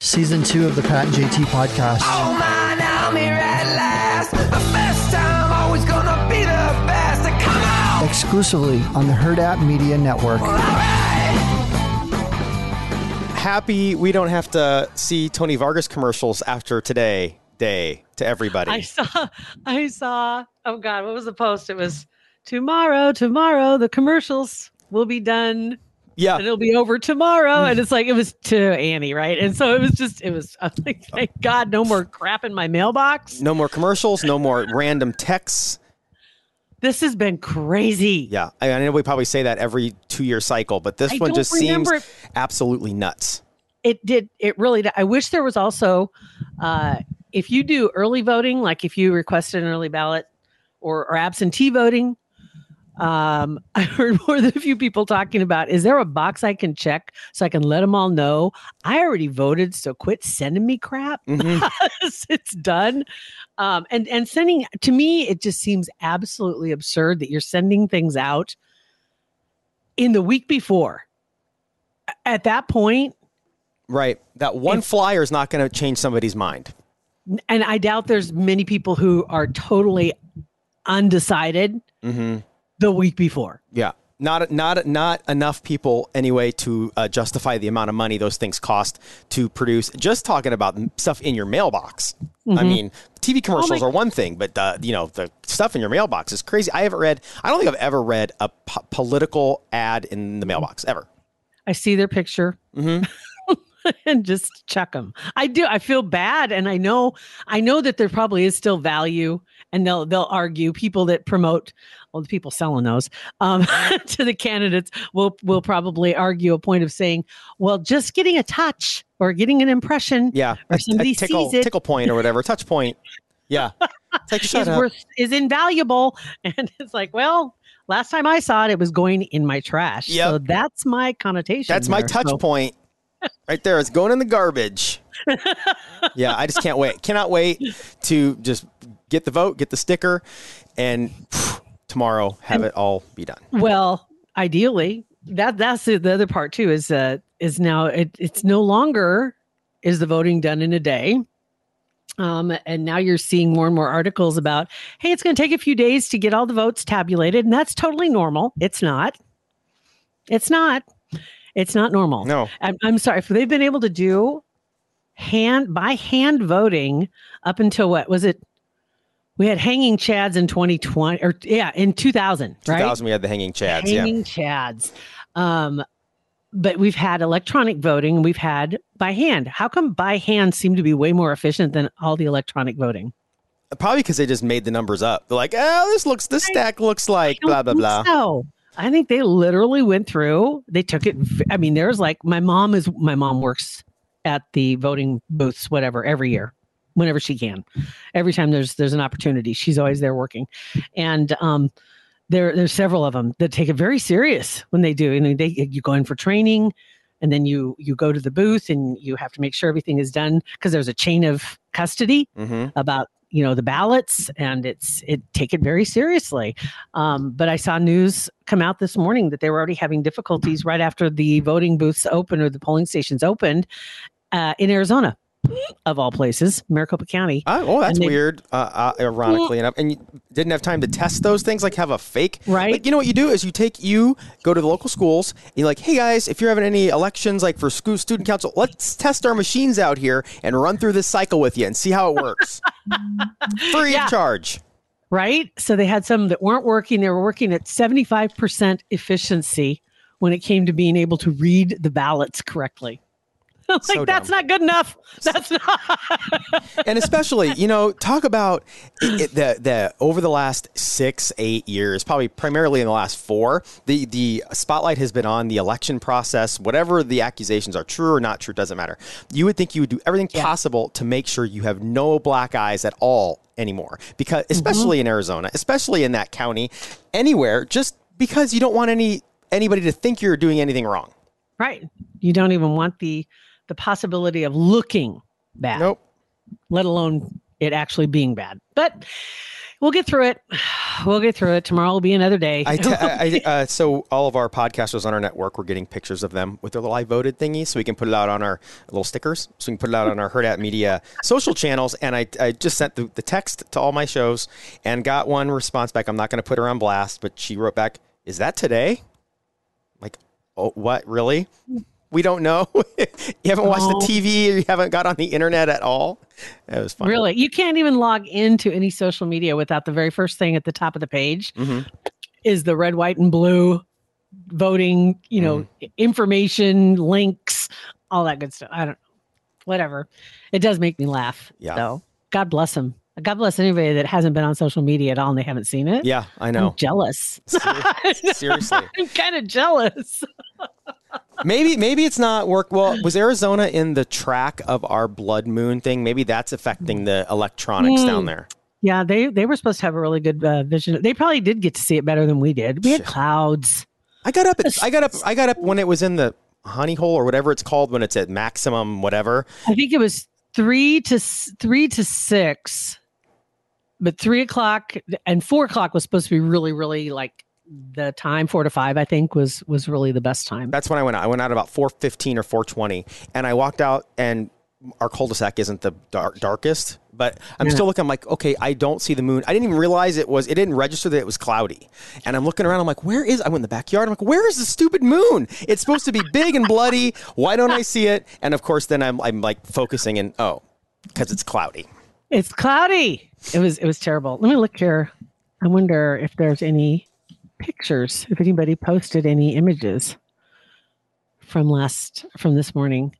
Season two of the Pat and JT podcast. Oh man, I'm here at last. The best time, always gonna be the best. Come on! Exclusively on the Herd App Media Network. Happy we don't have to see Tony Vargas commercials after today day to everybody. I saw, I saw, oh God, what was the post? It was tomorrow, tomorrow, the commercials will be done yeah. and it'll be over tomorrow. And it's like it was to Annie, right? And so it was just it was I'm like, thank God, no more crap in my mailbox. no more commercials, no more random texts. This has been crazy. Yeah. I, I know we probably say that every two year cycle, but this I one just seems absolutely nuts. It did. It really. Did. I wish there was also, uh, if you do early voting, like if you requested an early ballot or, or absentee voting. Um, I heard more than a few people talking about. Is there a box I can check so I can let them all know I already voted? So quit sending me crap. Mhm. it's done. Um, and and sending to me, it just seems absolutely absurd that you're sending things out in the week before. At that point, Right. That one flyer is not going to change somebody's mind. and I doubt there's many people who are totally undecided Mm-hmm. The week before. Yeah. Not not not enough people anyway to uh, justify the amount of money those things cost to produce. Just talking about stuff in your mailbox. I Mhm. mean, TV commercials my- are one thing, but uh, you know the stuff in your mailbox is crazy. I haven't read. I don't think I've ever read a po- political ad in the mailbox ever. I see their picture Mm-hmm. and just chuck them. I do. I feel bad, and I know. I know that there probably is still value, and they'll they'll argue people that promote. Well, the people selling those um, to the candidates will will probably argue a point of saying, well, just getting a touch or getting an impression, Yeah, or a, somebody a tickle sees it tickle point or whatever, touch point. Yeah, it's like shut is up. worth is invaluable, and it's like, well. Last time I saw it, it was going in my trash. Yep. So that's my connotation. That's my touch So- point. Right there. It's going in the garbage. yeah, I just can't wait. Cannot wait to just get the vote, get the sticker, and tomorrow have it all be done. Well, ideally, that that's the, the other part too. Is uh is now it, it's no longer is the voting done in a day. Um, and now you're seeing more and more articles about, hey, it's going to take a few days to get all the votes tabulated, and that's totally normal. It's not. It's not. It's not normal. No. I'm, I'm sorry if they've been able to do hand by hand voting up until what was it? We had hanging chads in 2020 or yeah, in 2000, right? 2000, we had the hanging chads. Yeah. hanging chads. Um, but we've had electronic voting we've had by hand. How come by hand seem to be way more efficient than all the electronic voting? Probably because they just made the numbers up. They're like, oh, this looks, this stack looks like blah, blah, blah. So I think they literally went through, they took it. I mean, there's like my mom is, my mom works at the voting booths, whatever, every year, whenever she can. Every time there's there's an opportunity, she's always there working. And um there there's several of them that take it very serious when they do. And they you go in for training and then you you go to the booth and you have to make sure everything is done because there's a chain of custody hmm about you know the ballots and it's it take it very seriously um, but i saw news come out this morning that they were already having difficulties right after the voting booths opened or the polling stations opened uh, in arizona of all places maricopa county Oh, oh, that's they- weird. Uh, uh, ironically enough, and you didn't have time to test those things, like have a fake. Right. Like, you know what you do is you take you go to the local schools. And you're like, hey guys, if you're having any elections, like for school student council, let's test our machines out here and run through this cycle with you and see how it works, free Yeah. of charge. right so they had some that weren't working they were working at 75% efficiency when it came to being able to read the ballots correctly like So that's not good enough. That's not. and especially you know talk about it, it- the the over the last six eight years probably primarily in the last four the the spotlight has been on the election process whatever the accusations are true or not true doesn't matter you would think you would do everything possible to make sure you have no black eyes at all anymore because mm-hmm. especially in arizona especially in that county anywhere just because you don't want any anybody to think you're doing anything wrong right. You don't even want the the possibility of looking bad. nope let alone it actually being bad. But we'll get through it. We'll get through it. Tomorrow will be another day. I, te- I, I uh, so all of our podcasters on our network, we're getting pictures of them with their little I voted thingy, so we can put it out on our little stickers, so we can put it out on our Hurrdat Media social channels. And I, I just sent the, the text to all my shows and got one response back. I'm not going to put her on blast, but she wrote back, "Is that today?" Like, oh, what? Really? We don't know. you haven't watched Oh. the TV, or you haven't got on the internet at all. It was fun. really, you can't even log into any social media without the very first thing at the top of the page Mhm. is the red, white, and blue voting, you know, Mm-hmm. information, links, all that good stuff. I don't know. whatever. It does make me laugh. Yeah. So God bless them. God bless anybody that hasn't been on social media at all and they haven't seen it. Yeah, I I'm know. jealous. Seriously. I'm kind of jealous. Maybe maybe it's not work. Well, was Arizona in the track of our blood moon thing? Maybe that's affecting the electronics Hmm. down there. Yeah, they they were supposed to have a really good uh, vision. They probably did get to see it better than we did. We had clouds. I got up. At, I got up. I got up when it was in the honey hole or whatever it's called when it's at maximum whatever. I think it was three to three to six, but three o'clock and four o'clock was supposed to be really, really like the time. Four to five, I think, was was really the best time. That's when I went out. I went out about four fifteen or four twenty, and I walked out and. Our cul-de-sac isn't the dark, darkest, but I'm Yeah. still looking. I'm like, okay, I don't see the moon. I didn't even realize it was. It didn't register that it was cloudy. And I'm looking around. I'm like, where is? I went in the backyard. I'm like, where is the stupid moon? It's supposed to be big and bloody. Why don't I see it? And of course, then I'm I'm like focusing and oh, because it's cloudy. It's cloudy. It was it was terrible. Let me look here. I wonder if there's any pictures. If anybody posted any images from last from this morning.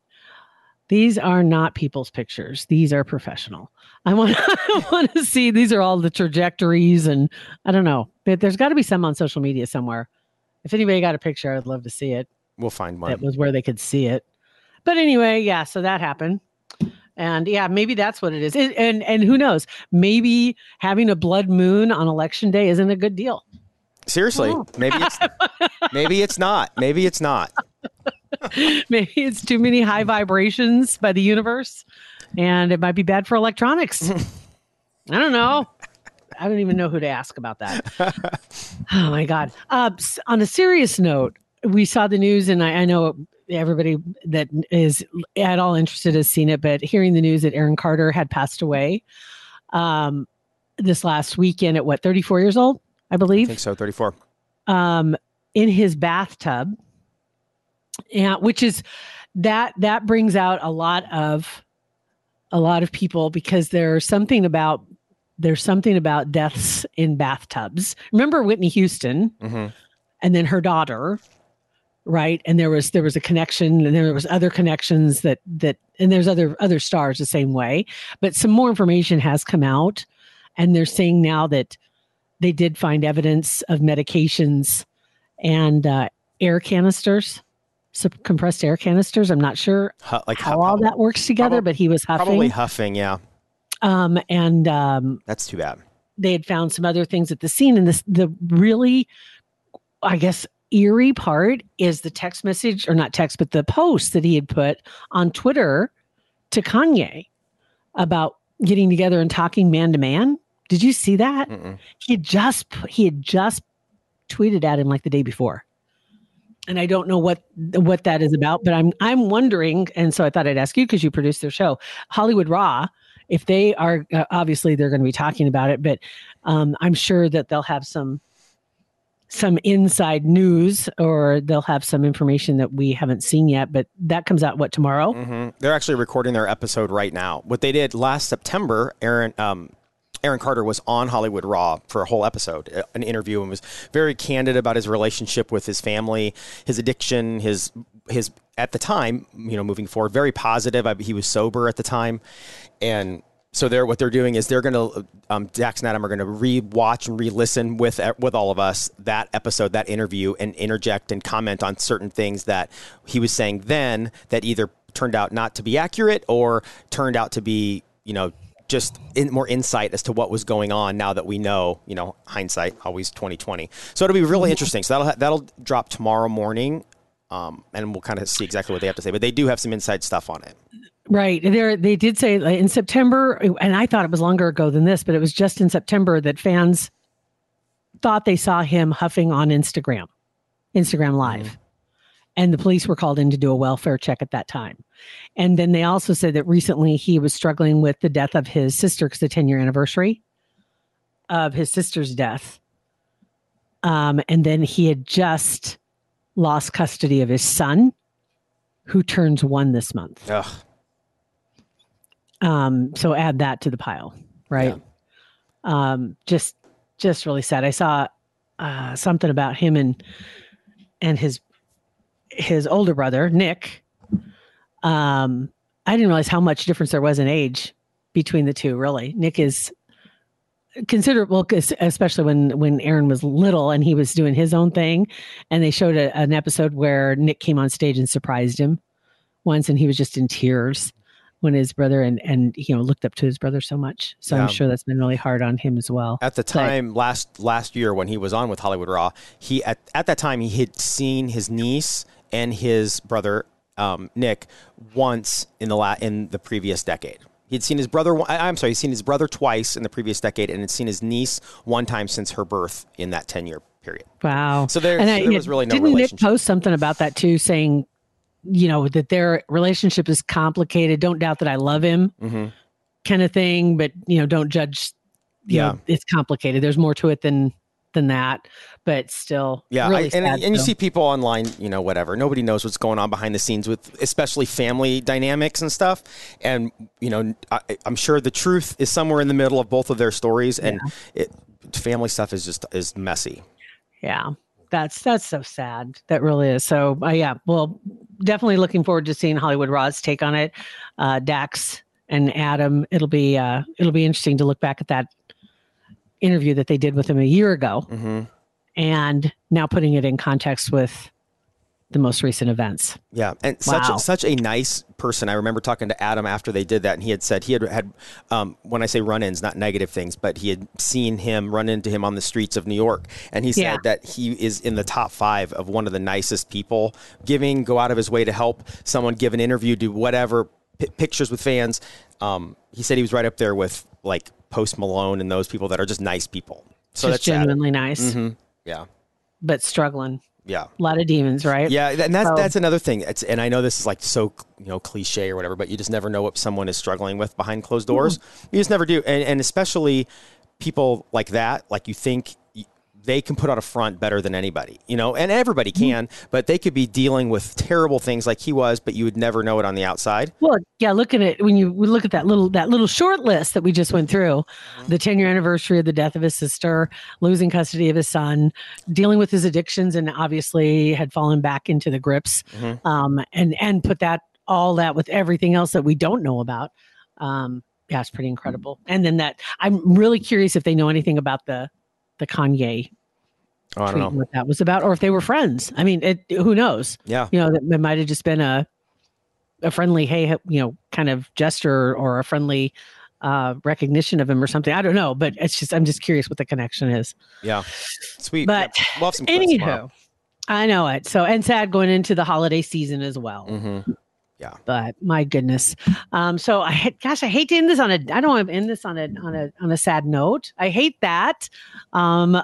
These are not people's pictures. These are professional. I want I want to see these are all the trajectories and I don't know. But there's got to be some on social media somewhere. If anybody got a picture, I'd love to see it. We'll find one. That was where they could see it. But anyway, yeah, so that happened. And yeah, maybe that's what it is. It- and and who knows? Maybe having a blood moon on election day isn't a good deal. Seriously, Oh. maybe it's maybe it's not. Maybe it's not. maybe it's too many high vibrations by the universe and it might be bad for electronics. I don't know. I don't even know who to ask about that. oh my God. Uh, on a serious note, we saw the news, and I, I know everybody that is at all interested has seen it, but hearing the news that Aaron Carter had passed away um, this last weekend at what, 34 years old, I believe. I think so. Thirty-four. um, in his bathtub, yeah, which is that that brings out a lot of a lot of people because there's something about there's something about deaths in bathtubs. Remember Whitney Houston hmm and then her daughter, right? And there was there was a connection, and there was other connections that that and there's other other stars the same way. But some more information has come out, and they're saying now that they did find evidence of medications and uh, air canisters, so compressed air canisters. I'm not sure Hu- like how all that works together, prob- but he was huffing. probably huffing. huffing. Yeah, Um, and um, that's too bad. they had found some other things at the scene and this the really i guess eerie part is the text message or not text but the post that he had put on twitter to kanye about getting together and talking man to man did you see that Mm-mm. he had just he had just tweeted at him like the day before and i don't know what what that is about but i'm i'm wondering and so i thought i'd ask you because you produce their show hollywood raw if they are uh, obviously they're going to be talking about it but um, i'm sure that they'll have some some inside news or they'll have some information that we haven't seen yet but that comes out what tomorrow hmm They're actually recording their episode right now. What they did last September, Aaron um, Aaron Carter was on Hollywood Raw for a whole episode, uh, an interview, and was very candid about his relationship with his family, his addiction, his his at the time, you know, moving forward, very positive. I, he was sober at the time, and so they're what they're doing is they're going to um, Dax and Adam are going to re-watch and re-listen with with all of us that episode, that interview, and interject and comment on certain things that he was saying then that either turned out not to be accurate or turned out to be, you know, just in, more insight as to what was going on now that we know, you know, hindsight always 2020. So it'll be really interesting. So that'll ha- that'll drop tomorrow morning, um, and we'll kind of see exactly what they have to say. But they do have some inside stuff on it. Right. There, they did say in September, and I thought it was longer ago than this, but it was just in September that fans thought they saw him huffing on Instagram, Instagram Live. And the police were called in to do a welfare check at that time. And then they also said that recently he was struggling with the death of his sister because the 10 year anniversary of his sister's death. Um, and then he had just lost custody of his son, who turns one this month. Ugh. Um, so add that to the pile, right? Yeah. Um, just just really sad. I saw uh, something about him and and his his older brother Nick. Um, I didn't realize how much difference there was in age between the two. Really, Nick is considerable, especially when when Aaron was little and he was doing his own thing. And they showed a, an episode where Nick came on stage and surprised him once, and he was just in tears when his brother and and you know looked up to his brother so much. So Yeah. I'm sure that's been really hard on him as well. At the time last last year when he was on with Hollywood Raw, he at, at that time he had seen his niece and his brother um, Nick once in the la- in the previous decade. He'd seen his brother. I- I'm sorry, he'd seen his brother twice in the previous decade, and had seen his niece one time since her birth in that ten year period. Wow. So there- and so there was really no didn't Nick post something about that too, saying, you know, that their relationship is complicated. Don't doubt that I love him, Mm-hmm. kind of thing. But you know, don't judge. You Yeah. know, it's complicated. There's more to it than than that. But still, Yeah, really I, and, and you see people online, you know, whatever. Nobody knows what's going on behind the scenes with, especially family dynamics and stuff. And you know, I, I'm sure the truth is somewhere in the middle of both of their stories, and it, family stuff is just is messy. Yeah, that's that's so sad. That really is. So uh, yeah, well, definitely looking forward to seeing Hollywood Raw's take on it. Uh, Dax and Adam. It'll be uh, it'll be interesting to look back at that interview that they did with him a year ago, Mm-hmm. and now putting it in context with the most recent events. Yeah, and such Wow. such a nice person. I remember talking to Adam after they did that, and he had said he had had um, when I say run-ins, not negative things, but he had seen him run into him on the streets of New York, and he said Yeah. that he is in the top five of one of the nicest people. Giving, go out of his way to help someone give an interview, do whatever, pi pictures with fans. Um, he said he was right up there with like Post Malone and those people that are just nice people. So Just that's sad. genuinely nice, Mhm. Yeah, but struggling. yeah. A lot of demons, right? Yeah, and that's So- that's another thing. It's, and I know this is like so you know cliche or whatever, but you just never know what someone is struggling with behind closed doors. You just never do, and, and especially people like that, like you think they can put on a front better than anybody, you know, and everybody can, but they could be dealing with terrible things like he was, but you would never know it on the outside. Well, yeah, look at it when you look at that little that little short list that we just went through, the 10 year anniversary of the death of his sister, losing custody of his son, dealing with his addictions and obviously had fallen back into the grips. Um and and put that all that with everything else that we don't know about. Um yeah, it's pretty incredible. And then that I'm really curious if they know anything about the the Kanye Oh, I don't know. what that was about or if they were friends. I mean, it who knows? Yeah, you know it might have just been a a friendly hey you know kind of gesture or a friendly uh recognition of him or something i don't know but it's just i'm just curious what the connection is yeah, sweet. But yeah, we'll have some clips tomorrow. i know it so and sad going into the holiday season as well Mhm. but my goodness um so i gosh i hate to end this on a i don't want to end this on a on a on a sad note i hate that um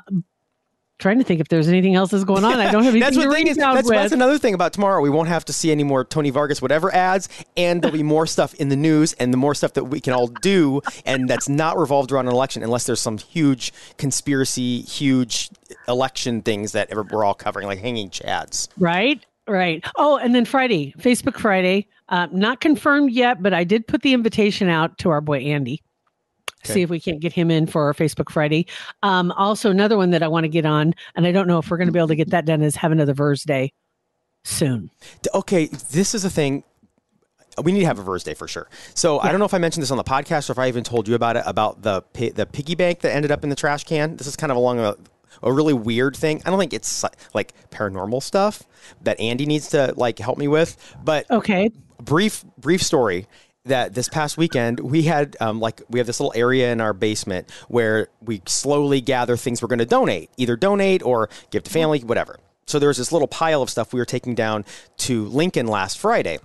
trying to think if there's anything else that's going on i don't have anything That's to what thing is. That's, with. that's another thing about tomorrow. We won't have to see any more Tony Vargas whatever ads, and there'll be more stuff in the news and the more stuff that we can all do, and that's not revolved around an election, unless there's some huge conspiracy, huge election things that we're all covering, like hanging chads. Right, right. Oh, and then Friday, Facebook Friday. Uh, not confirmed yet, but I did put the invitation out to our boy Andy. See if we can't get him in for our Facebook Friday. Um, also, another one that I want to get on, and I don't know if we're going to be able to get that done, is have another Verse Day soon. Okay, this is a thing. We need to have a Verse Day for sure. So I don't know if I mentioned this on the podcast or if I even told you about it about the the piggy bank that ended up in the trash can. This is kind of along a, a really weird thing. I don't think it's like paranormal stuff that Andy needs to like help me with, but Okay. brief brief story that this past weekend we had um, like we have this little area in our basement where we slowly gather things we're going to donate either donate or give to family whatever so there was this little pile of stuff we were taking down to lincoln last friday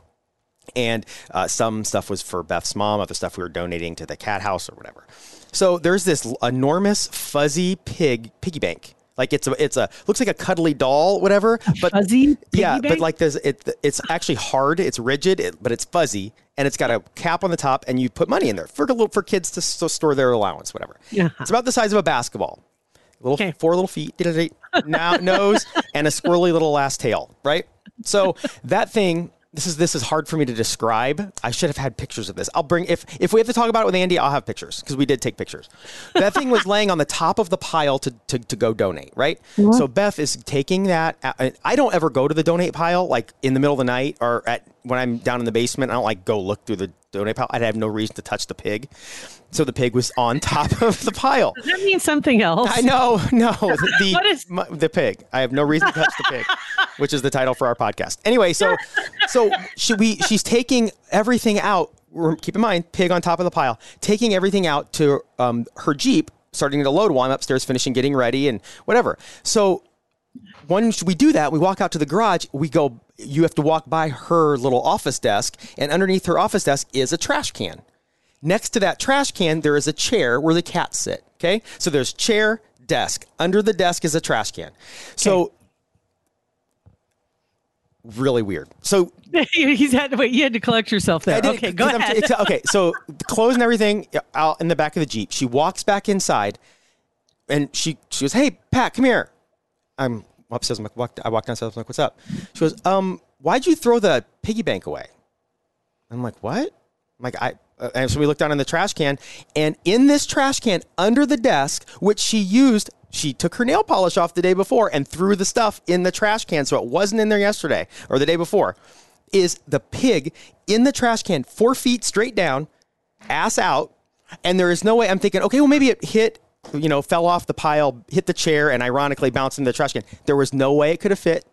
and uh, some stuff was for Beth's mom, other stuff we were donating to the cat house or whatever. So there's this enormous fuzzy pig piggy bank. Like it's a it's a looks like a cuddly doll, whatever. But Fuzzy yeah, but like there's it it's actually hard, it's rigid, it, but it's fuzzy, and it's got a cap on the top, and you put money in there for for kids to, to store their allowance, whatever. Yeah. It's about the size of a basketball. Little Okay. four little feet, now nose, and a squirrely little last tail, right? So that thing, this is this is hard for me to describe. I should have had pictures of this. I'll bring if if we have to talk about it with Andy, I'll have pictures because we did take pictures. That thing was laying on the top of the pile to to, to go donate, right? So Beth is taking that. uh, I don't ever go to the donate pile like in the middle of the night or at when I'm down in the basement. I don't like go look through the donate pile. I'd have no reason to touch the pig. So the pig was on top of the pile. Does that mean something else? I know, no, the the, What is- my- the pig. I have no reason to touch the pig, which is the title for our podcast. Anyway, so so she we she's taking everything out. Keep in mind, pig on top of the pile, taking everything out to um, her jeep, starting to load while I'm upstairs finishing getting ready and whatever. So once we do that, we walk out to the garage. We go. You have to walk by her little office desk, and underneath her office desk is a trash can. Next to that trash can, there is a chair where the cats sit. Okay, so there's chair, desk. Under the desk is a trash can. So really weird. So He's had to wait. You had to collect yourself there. Did- Okay, go ahead. okay, so clothes and everything uh, out in the back of the jeep. She walks back inside, and she she goes, "Hey, Pat, come here." I'm upstairs. I'm like, walk, I walk downstairs. I'm like, "What's up?" She goes, "Um, why'd you throw the piggy bank away?" I'm like, "What?" I'm like, I. Uh, and so we looked down in the trash can, and in this trash can under the desk, which she used, she took her nail polish off the day before and threw the stuff in the trash can, so it wasn't in there yesterday or the day before. Is the pig in the trash can, four feet straight down, ass out, and there is no way. I'm thinking, okay, well maybe it hit, you know, fell off the pile, hit the chair, and ironically bounced in the trash can. There was no way it could have fit.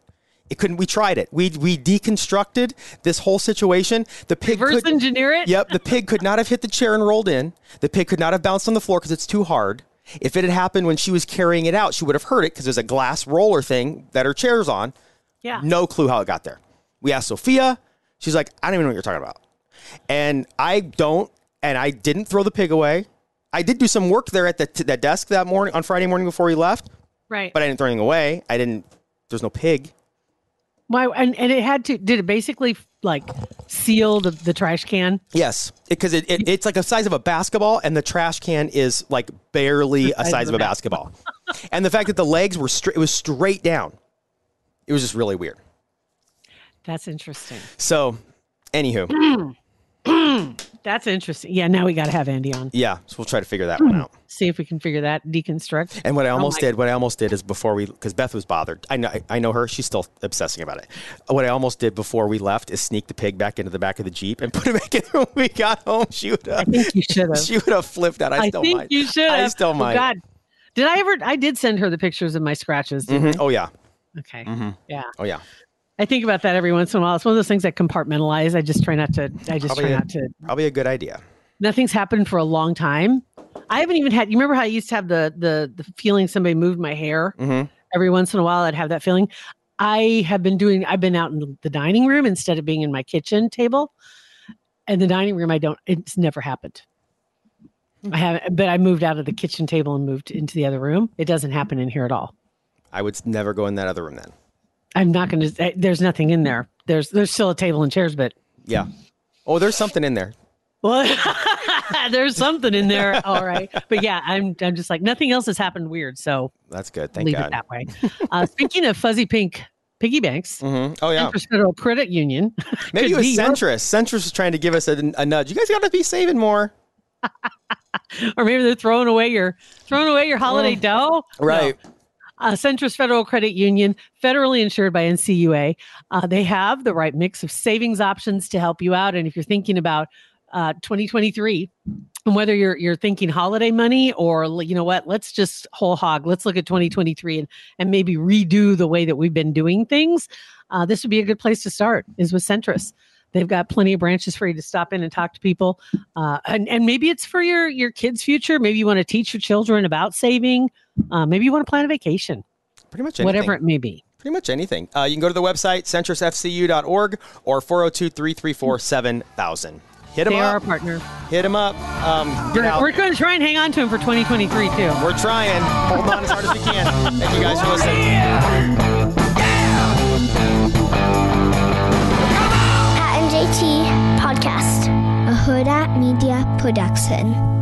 It couldn't. We tried it. We we deconstructed this whole situation. The pig Reverse could, engineer it? Yep. The pig could not have hit the chair and rolled in. The pig could not have bounced on the floor because it's too hard. If it had happened when she was carrying it out, she would have heard it because there's a glass roller thing that her chair's on. Yeah. No clue how it got there. We asked Sophia. She's like, I don't even know what you're talking about. And I don't, and I didn't throw the pig away. I did do some work there at the, that desk that morning on Friday morning before we left, Right. but I didn't throw anything away. I didn't, there's no pig. Why? And, and it had to. Did it basically like seal the, the trash can? Yes, because it, it, it's like the size of a basketball, and the trash can is like barely a size of a basketball. and the fact that the legs were straight, it was straight down. It was just really weird. That's interesting. So, anywho, That's interesting. Yeah. Now we got to have Andy on. yeah, so we'll try to figure that one out. See if we can figure that deconstruct. And what I almost Oh did, what I almost did is before we, because Beth was bothered. I know, I know her. She's still obsessing about it. What I almost did before we left is sneak the pig back into the back of the jeep and put it back in when we got home. She would I have, think you should have. she would have flipped out. I, I still think might. you should. I still Oh, might. God, did I ever? I did send her the pictures of my scratches. Mhm. Oh yeah. I? Okay. Yeah. Oh yeah. I think about that every once in a while. It's one of those things that compartmentalize. I just try not to. I just Probably try a- not to. Probably a good idea. Nothing's happened for a long time. I haven't even had. You remember how I used to have the the the feeling somebody moved my hair Mhm. every once in a while. I'd have that feeling. I have been doing. I've been out in the dining room instead of being in my kitchen table. And the dining room, I don't. It's never happened. I haven't, but I moved out of the kitchen table and moved into the other room. It doesn't happen in here at all. I would never go in that other room then. I'm not going to. There's nothing in there. There's there's still a table and chairs, but Yeah. Oh, there's something in there. well, there's something in there. All right, but yeah, I'm I'm just like nothing else has happened weird, so That's good. Thank leave God. it that way. Uh, speaking of fuzzy pink piggy banks, Mm-hmm. Oh yeah. Federal Credit Union, Maybe it was be your- Centris. Centris was trying to give us a, a nudge. You guys got to be saving more. or maybe they're throwing away your throwing away your holiday dough. Right. No. Uh, Centris Federal Credit Union, federally insured by NCUA. Uh, they have the right mix of savings options to help you out. And if you're thinking about uh, 2023, and whether you're you're thinking holiday money or you know what, let's just whole hog. Let's look at 2023 and and maybe redo the way that we've been doing things. Uh, this would be a good place to start. Is with Centris. They've got plenty of branches for you to stop in and talk to people, uh, and and maybe it's for your your kids' future. Maybe you want to teach your children about saving. Uh, maybe you want to plan a vacation. Pretty much anything. whatever it may be. Pretty much anything. Uh, you can go to the website, centrisfcu.org or 402 334 7000. Hit them They are our up. partner. Hit them up. Um, We're, we're going to try and hang on to him for 2023 too. We're trying. Hold on as hard as we can. Thank you guys for listening. Hurrdat Media Production.